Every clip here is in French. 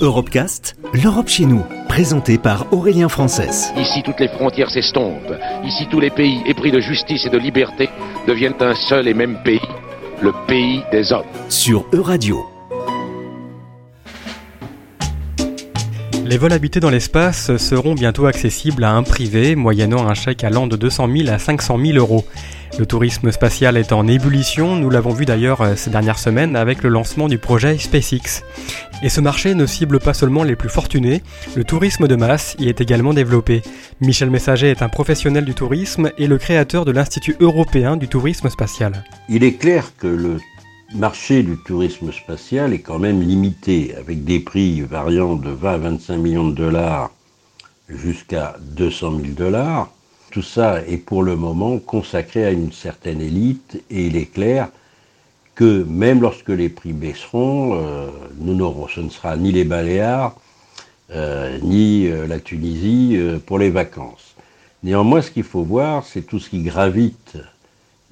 Europecast, l'Europe chez nous, présenté par Aurélien Frances. Ici, toutes les frontières s'estompent. Ici, tous les pays épris de justice et de liberté deviennent un seul et même pays, le pays des hommes. Sur Euradio. Les vols habités dans l'espace seront bientôt accessibles à un privé, moyennant un chèque allant de 200 000 à 500 000 euros. Le tourisme spatial est en ébullition, nous l'avons vu d'ailleurs euh, ces dernières semaines avec le lancement du projet SpaceX. Et ce marché ne cible pas seulement les plus fortunés, le tourisme de masse y est également développé. Michel Messager est un professionnel du tourisme et le créateur de l'Institut européen du tourisme spatial. Il est clair que le marché du tourisme spatial est quand même limité, avec des prix variant de 20 à 25 millions de dollars jusqu'à 200 000 dollars. Tout ça est pour le moment consacré à une certaine élite et il est clair que même lorsque les prix baisseront, euh, nous n'aurons, ce ne sera ni les Baléares, euh, ni euh, la Tunisie pour les vacances. Néanmoins, ce qu'il faut voir, c'est tout ce qui gravite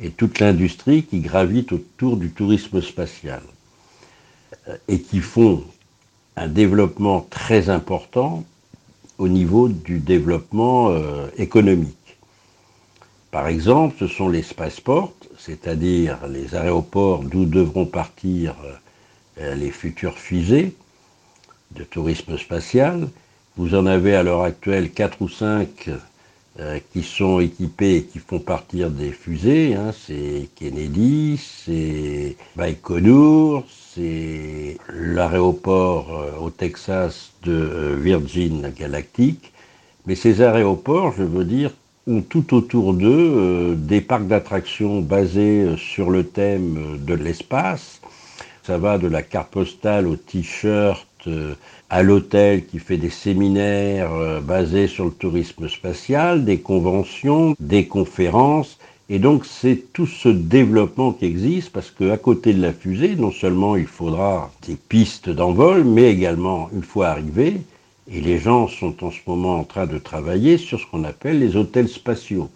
et toute l'industrie qui gravite autour du tourisme spatial et qui font un développement très important au niveau du développement économique. Par exemple, ce sont les spaceports, c'est-à-dire les aéroports d'où devront partir euh, les futures fusées de tourisme spatial. Vous en avez à l'heure actuelle quatre ou cinq euh, qui sont équipés et qui font partir des fusées. Hein. C'est Kennedy, c'est Baïkonour, c'est l'aéroport euh, au Texas de Virgin Galactic. Mais ces aéroports, je veux dire, ont tout autour d'eux euh, des parcs d'attractions basés euh, sur le thème euh, de l'espace. Ça va de la carte postale au t-shirt, à l'hôtel qui fait des séminaires basés sur le tourisme spatial, des conventions, des conférences. Et donc c'est tout ce développement qui existe parce qu'à côté de la fusée, non seulement il faudra des pistes d'envol, mais également, une fois arrivé, et les gens sont en ce moment en train de travailler sur ce qu'on appelle les hôtels spatiaux.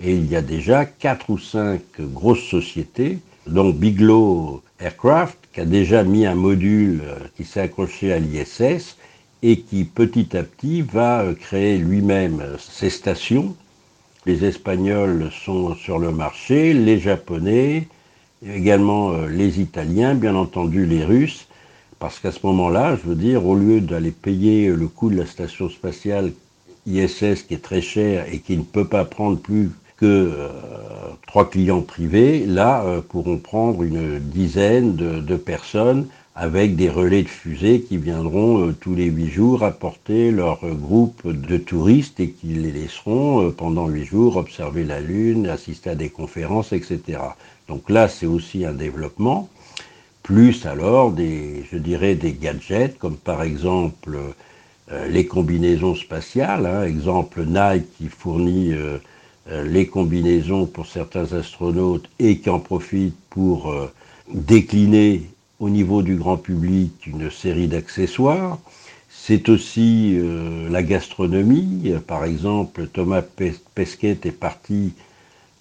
Et il y a déjà quatre ou cinq grosses sociétés, dont Bigelow Aircraft, qui a déjà mis un module euh, qui s'est accroché à l'ISS et qui petit à petit va euh, créer lui-même ses stations. Les Espagnols sont sur le marché, les Japonais, également euh, les Italiens, bien entendu les Russes, parce qu'à ce moment-là, je veux dire, au lieu d'aller payer le coût de la station spatiale ISS qui est très cher et qui ne peut pas prendre plus que euh, trois clients privés, là euh, pourront prendre une dizaine de, personnes avec des relais de fusée qui viendront euh, tous les huit jours apporter leur groupe de touristes et qui les laisseront pendant huit jours observer la Lune, assister à des conférences, etc. Donc là, c'est aussi un développement plus alors des, je dirais, des gadgets, comme par exemple euh, les combinaisons spatiales, hein, exemple Nike qui fournit euh, euh, les combinaisons pour certains astronautes et qui en profite pour décliner au niveau du grand public une série d'accessoires. C'est aussi la gastronomie. Par exemple, Thomas Pesquet est parti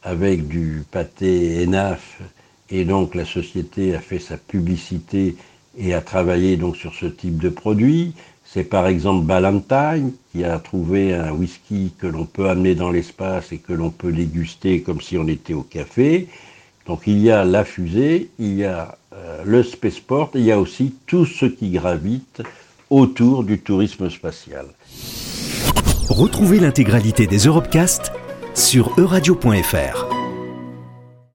avec du pâté ENAF et donc la société a fait sa publicité et a travaillé donc sur ce type de produit. C'est par exemple Ballantine qui a trouvé un whisky que l'on peut amener dans l'espace et que l'on peut déguster comme si on était au café. Donc il y a la fusée, il y a euh, le spaceport, il y a aussi tout ce qui gravite autour du tourisme spatial. Retrouvez l'intégralité des Europecast sur euradio.fr.